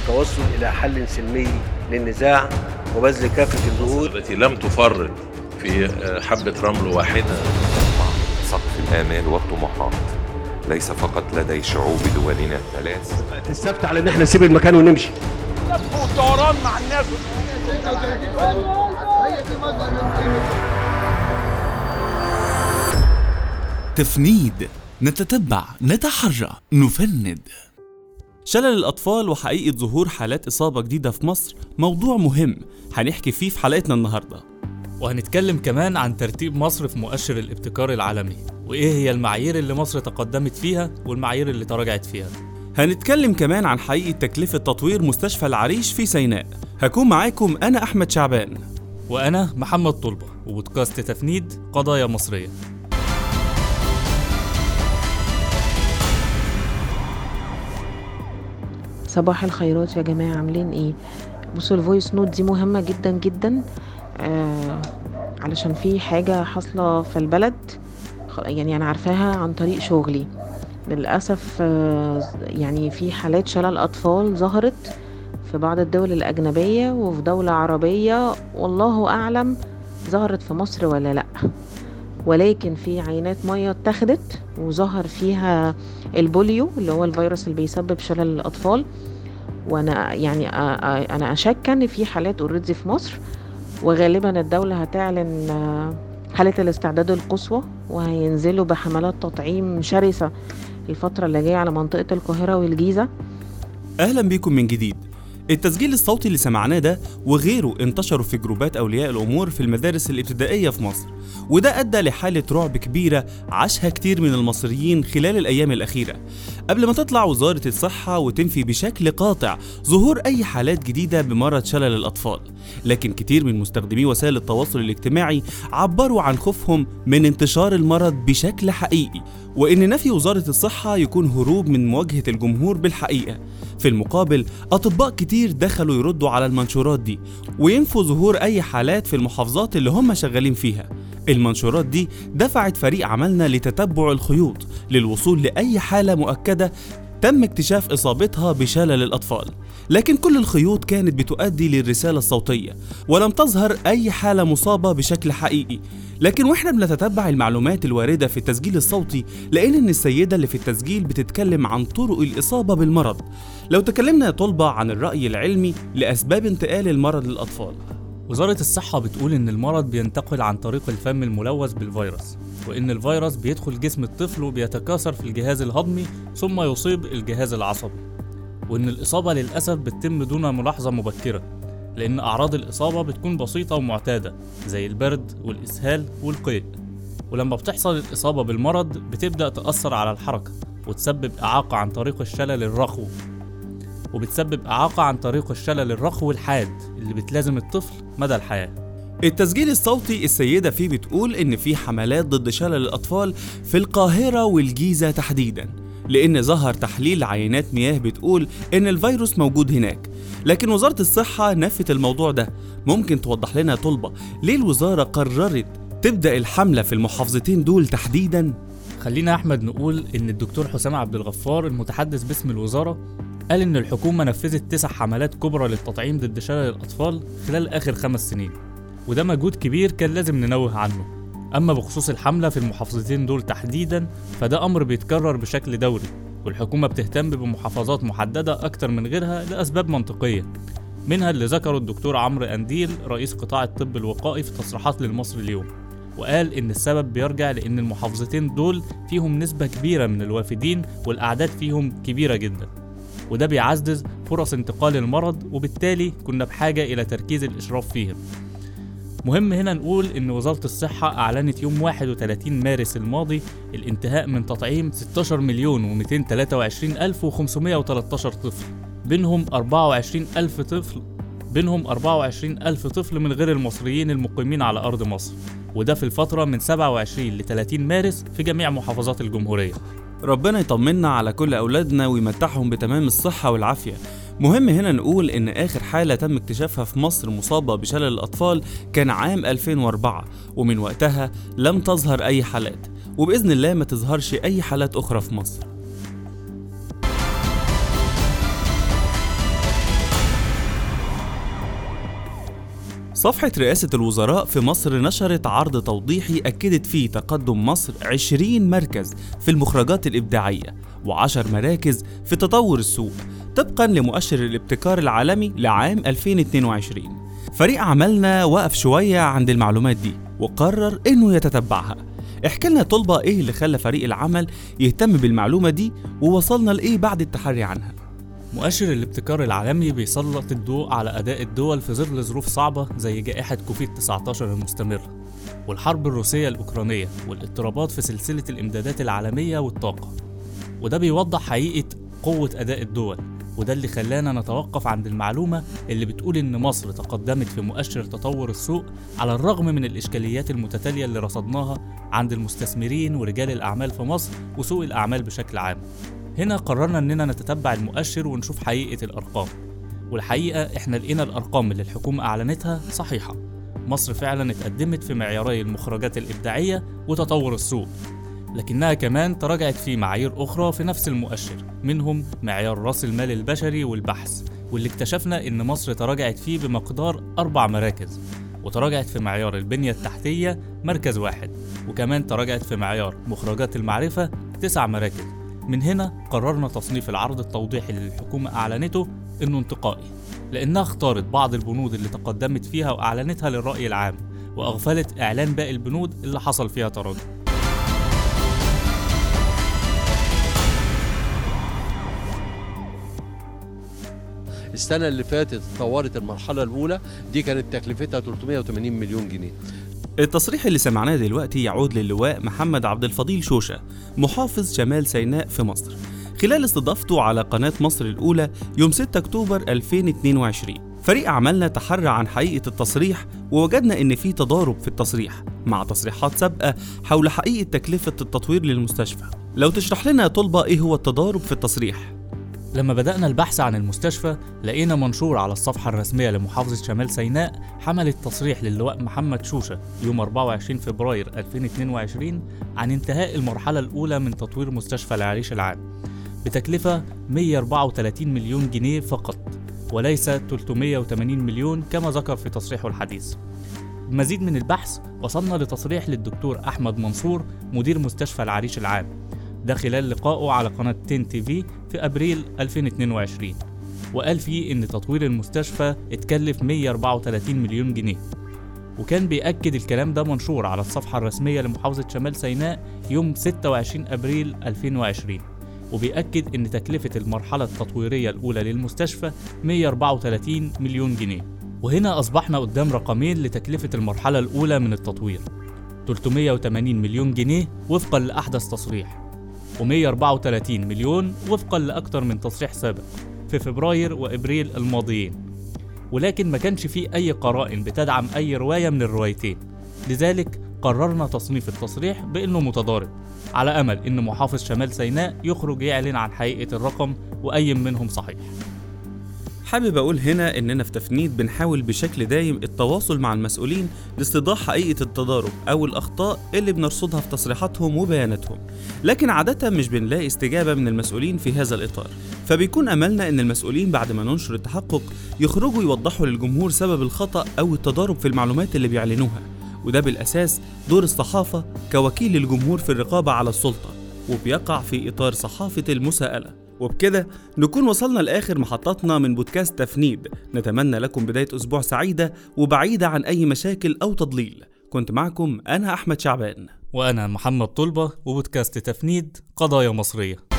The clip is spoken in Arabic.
والتوصل إلى حل سلمي للنزاع وبذل كافة الجهود. التي لم تفرط في حبة رمل واحدة. سقف الآمال والطموحات ليس فقط لدي شعوب دولنا الثلاث. السبت على إن إحنا نسيب المكان ونمشي. مع الناس تفنيد نتتبع نتحرى نفند. شلل الأطفال وحقيقة ظهور حالات إصابة جديدة في مصر موضوع مهم هنحكي فيه في حلقتنا النهاردة. وهنتكلم كمان عن ترتيب مصر في مؤشر الابتكار العالمي وإيه هي المعايير اللي مصر تقدمت فيها والمعايير اللي تراجعت فيها. هنتكلم كمان عن حقيقة تكلفة تطوير مستشفى العريش في سيناء. هكون معاكم أنا أحمد شعبان. وأنا محمد طلبة وبودكاست تفنيد قضايا مصرية. صباح الخيرات يا جماعة عاملين إيه؟ بصوا ال voice note دي مهمة جدا جدا آه علشان في حاجة حاصلة في البلد يعني أنا عارفاها عن طريق شغلي. للأسف آه يعني في حالات شلل أطفال ظهرت في بعض الدول الأجنبية وفي دولة عربية والله أعلم ظهرت في مصر ولا لأ. ولكن في عينات مية اتخذت وظهر فيها البوليو اللي هو الفيروس اللي بيسبب شلل الأطفال. وأنا يعني أنا أشك إن في حالات already في مصر وغالبا الدولة هتعلن آه، حالة الاستعداد القصوى وهينزلوا بحملات تطعيم شرسة الفترة اللي جاية على منطقة القاهرة والجيزة. أهلا بيكم من جديد. التسجيل الصوتي اللي سمعناه ده وغيره انتشروا في جروبات أولياء الأمور في المدارس الابتدائية في مصر. وده أدى لحالة رعب كبيرة عاشها كتير من المصريين خلال الأيام الأخيرة. قبل ما تطلع وزارة الصحة وتنفي بشكل قاطع ظهور أي حالات جديدة بمرض شلل الأطفال. لكن كتير من مستخدمي وسائل التواصل الاجتماعي عبروا عن خوفهم من انتشار المرض بشكل حقيقي وإن نفي وزارة الصحة يكون هروب من مواجهة الجمهور بالحقيقة. في المقابل أطباء كتير دخلوا يردوا على المنشورات دي وينفوا ظهور أي حالات في المحافظات اللي هم شغالين فيها. المنشورات دي دفعت فريق عملنا لتتبع الخيوط للوصول لأي حالة مؤكدة تم اكتشاف إصابتها بشلل الأطفال. لكن كل الخيوط كانت بتؤدي للرسالة الصوتية ولم تظهر أي حالة مصابة بشكل حقيقي. لكن وإحنا بنتتبع المعلومات الواردة في التسجيل الصوتي لقينا إن السيدة اللي في التسجيل بتتكلم عن طرق الإصابة بالمرض. لو تكلمنا يا طلبة عن الرأي العلمي لأسباب انتقال المرض للأطفال. وزارة الصحة بتقول إن المرض بينتقل عن طريق الفم الملوث بالفيروس وإن الفيروس بيدخل جسم الطفل وبيتكاثر في الجهاز الهضمي ثم يصيب الجهاز العصبي وإن الإصابة للأسف بتتم دون ملاحظة مبكرة لأن أعراض الإصابة بتكون بسيطة ومعتادة زي البرد والإسهال والقيء ولما بتحصل الإصابة بالمرض بتبدأ تأثر على الحركة وتسبب إعاقة عن طريق الشلل الرخو وبتسبب إعاقة عن طريق الشلل الرخو الحاد اللي بتلازم الطفل مدى الحياة. التسجيل الصوتي السيدة فيه بتقول إن في حملات ضد شلل الأطفال في القاهرة والجيزة تحديداً لأن ظهر تحليل عينات مياه بتقول إن الفيروس موجود هناك. لكن وزارة الصحة نفت الموضوع ده. ممكن توضح لنا طلبة ليه الوزارة قررت تبدأ الحملة في المحافظتين دول تحديداً؟ خلينا أحمد نقول إن الدكتور حسام عبد الغفار المتحدث باسم الوزارة قال إن الحكومة نفذت تسع حملات كبرى للتطعيم ضد شلل الأطفال خلال آخر خمس سنين وده مجهود كبير كان لازم ننوه عنه. أما بخصوص الحملة في المحافظتين دول تحديدا فده أمر بيتكرر بشكل دوري والحكومة بتهتم بمحافظات محددة أكتر من غيرها لأسباب منطقية منها اللي ذكره الدكتور عمرو أنديل رئيس قطاع الطب الوقائي في تصريحات للمصري اليوم وقال إن السبب بيرجع لأن المحافظتين دول فيهم نسبة كبيرة من الوافدين والأعداد فيهم كبيرة جدا. وده بيعزز فرص انتقال المرض وبالتالي كنا بحاجة إلى تركيز الإشراف فيهم. مهم هنا نقول إن وزارة الصحة أعلنت يوم 31 مارس الماضي الانتهاء من تطعيم 16 مليون و223 ألف و513 طفل. بينهم 24 ألف طفل بينهم 24 ألف طفل من غير المصريين المقيمين على أرض مصر. وده في الفترة من 27 ل 30 مارس في جميع محافظات الجمهورية. ربنا يطمنا على كل أولادنا ويمتعهم بتمام الصحة والعافية. مهم هنا نقول إن آخر حالة تم اكتشافها في مصر مصابة بشلل الأطفال كان عام 2004 ومن وقتها لم تظهر أي حالات وبإذن الله ما تظهرش أي حالات أخرى في مصر. صفحة رئاسة الوزراء في مصر نشرت عرض توضيحي أكدت فيه تقدم مصر 20 مركز في المخرجات الإبداعية و10 مراكز في تطور السوق طبقا لمؤشر الابتكار العالمي لعام 2022 فريق عملنا وقف شوية عند المعلومات دي وقرر إنه يتتبعها. احكي لنا طلبة إيه اللي خلى فريق العمل يهتم بالمعلومة دي ووصلنا لإيه بعد التحري عنها. مؤشر الابتكار العالمي بيسلط الضوء على أداء الدول في ظل ظروف صعبة زي جائحة كوفيد 19 المستمرة والحرب الروسية الأوكرانية والاضطرابات في سلسلة الإمدادات العالمية والطاقة. وده بيوضح حقيقة قوة أداء الدول وده اللي خلانا نتوقف عند المعلومة اللي بتقول إن مصر تقدمت في مؤشر تطور السوق على الرغم من الإشكاليات المتتالية اللي رصدناها عند المستثمرين ورجال الأعمال في مصر وسوق الأعمال بشكل عام. هنا قررنا إننا نتتبع المؤشر ونشوف حقيقة الأرقام. والحقيقة إحنا لقينا الأرقام اللي الحكومة أعلنتها صحيحة. مصر فعلا اتقدمت في معياري المخرجات الإبداعية وتطور السوق. لكنها كمان تراجعت في معايير أخرى في نفس المؤشر منهم معيار رأس المال البشري والبحث واللي اكتشفنا إن مصر تراجعت فيه بمقدار أربع مراكز وتراجعت في معيار البنية التحتية مركز واحد وكمان تراجعت في معيار مخرجات المعرفة تسع مراكز. من هنا قررنا تصنيف العرض التوضيحي اللي الحكومة أعلنته إنه انتقائي لأنها اختارت بعض البنود اللي تقدمت فيها وأعلنتها للرأي العام وأغفلت إعلان باقي البنود اللي حصل فيها تراجع. السنة اللي فاتت طورت المرحلة الأولى دي كانت تكلفتها 380 مليون جنيه. التصريح اللي سمعناه دلوقتي يعود للواء محمد عبد الفضيل شوشة محافظ شمال سيناء في مصر. خلال استضافته على قناة مصر الأولى يوم 6 أكتوبر 2022 فريق عملنا تحرى عن حقيقة التصريح ووجدنا إن في تضارب في التصريح مع تصريحات سابقة حول حقيقة تكلفة التطوير للمستشفى. لو تشرح لنا يا طلبة إيه هو التضارب في التصريح؟ لما بدأنا البحث عن المستشفى لقينا منشور على الصفحة الرسمية لمحافظة شمال سيناء حمل التصريح للواء محمد شوشة يوم 24 فبراير 2022 عن انتهاء المرحلة الأولى من تطوير مستشفى العريش العام. بتكلفة 134 مليون جنيه فقط وليس 380 مليون كما ذكر في تصريحه الحديث. بمزيد من البحث وصلنا لتصريح للدكتور أحمد منصور مدير مستشفى العريش العام. ده خلال لقائه على قناة تين تي في في أبريل 2022 وقال فيه إن تطوير المستشفى اتكلف 134 مليون جنيه. وكان بيأكد الكلام ده منشور على الصفحة الرسمية لمحافظة شمال سيناء يوم 26 أبريل 2020 وبيأكد إن تكلفة المرحلة التطويرية الأولى للمستشفى 134 مليون جنيه. وهنا أصبحنا قدام رقمين لتكلفة المرحلة الأولى من التطوير. 380 مليون جنيه وفقا لأحدث تصريح. و134 مليون وفقا لأكثر من تصريح سابق في فبراير وإبريل الماضيين. ولكن ما كانش فيه أي قرائن بتدعم أي رواية من الروايتين. لذلك قررنا تصنيف التصريح بأنه متضارب على أمل أن محافظ شمال سيناء يخرج يعلن عن حقيقة الرقم وأي منهم صحيح. حابب أقول هنا إننا في تفنيد بنحاول بشكل دايم التواصل مع المسؤولين لاستيضاح حقيقة التضارب أو الأخطاء اللي بنرصدها في تصريحاتهم وبياناتهم. لكن عادة مش بنلاقي استجابة من المسؤولين في هذا الإطار. فبيكون أملنا إن المسؤولين بعد ما ننشر التحقق يخرجوا يوضحوا للجمهور سبب الخطأ أو التضارب في المعلومات اللي بيعلنوها. وده بالأساس دور الصحافة كوكيل للجمهور في الرقابة على السلطة وبيقع في إطار صحافة المساءلة. وبكده نكون وصلنا لآخر محطاتنا من بودكاست تفنيد. نتمنى لكم بداية أسبوع سعيدة وبعيدة عن أي مشاكل أو تضليل. كنت معكم أنا أحمد شعبان. وأنا محمد طلبة وبودكاست تفنيد قضايا مصرية.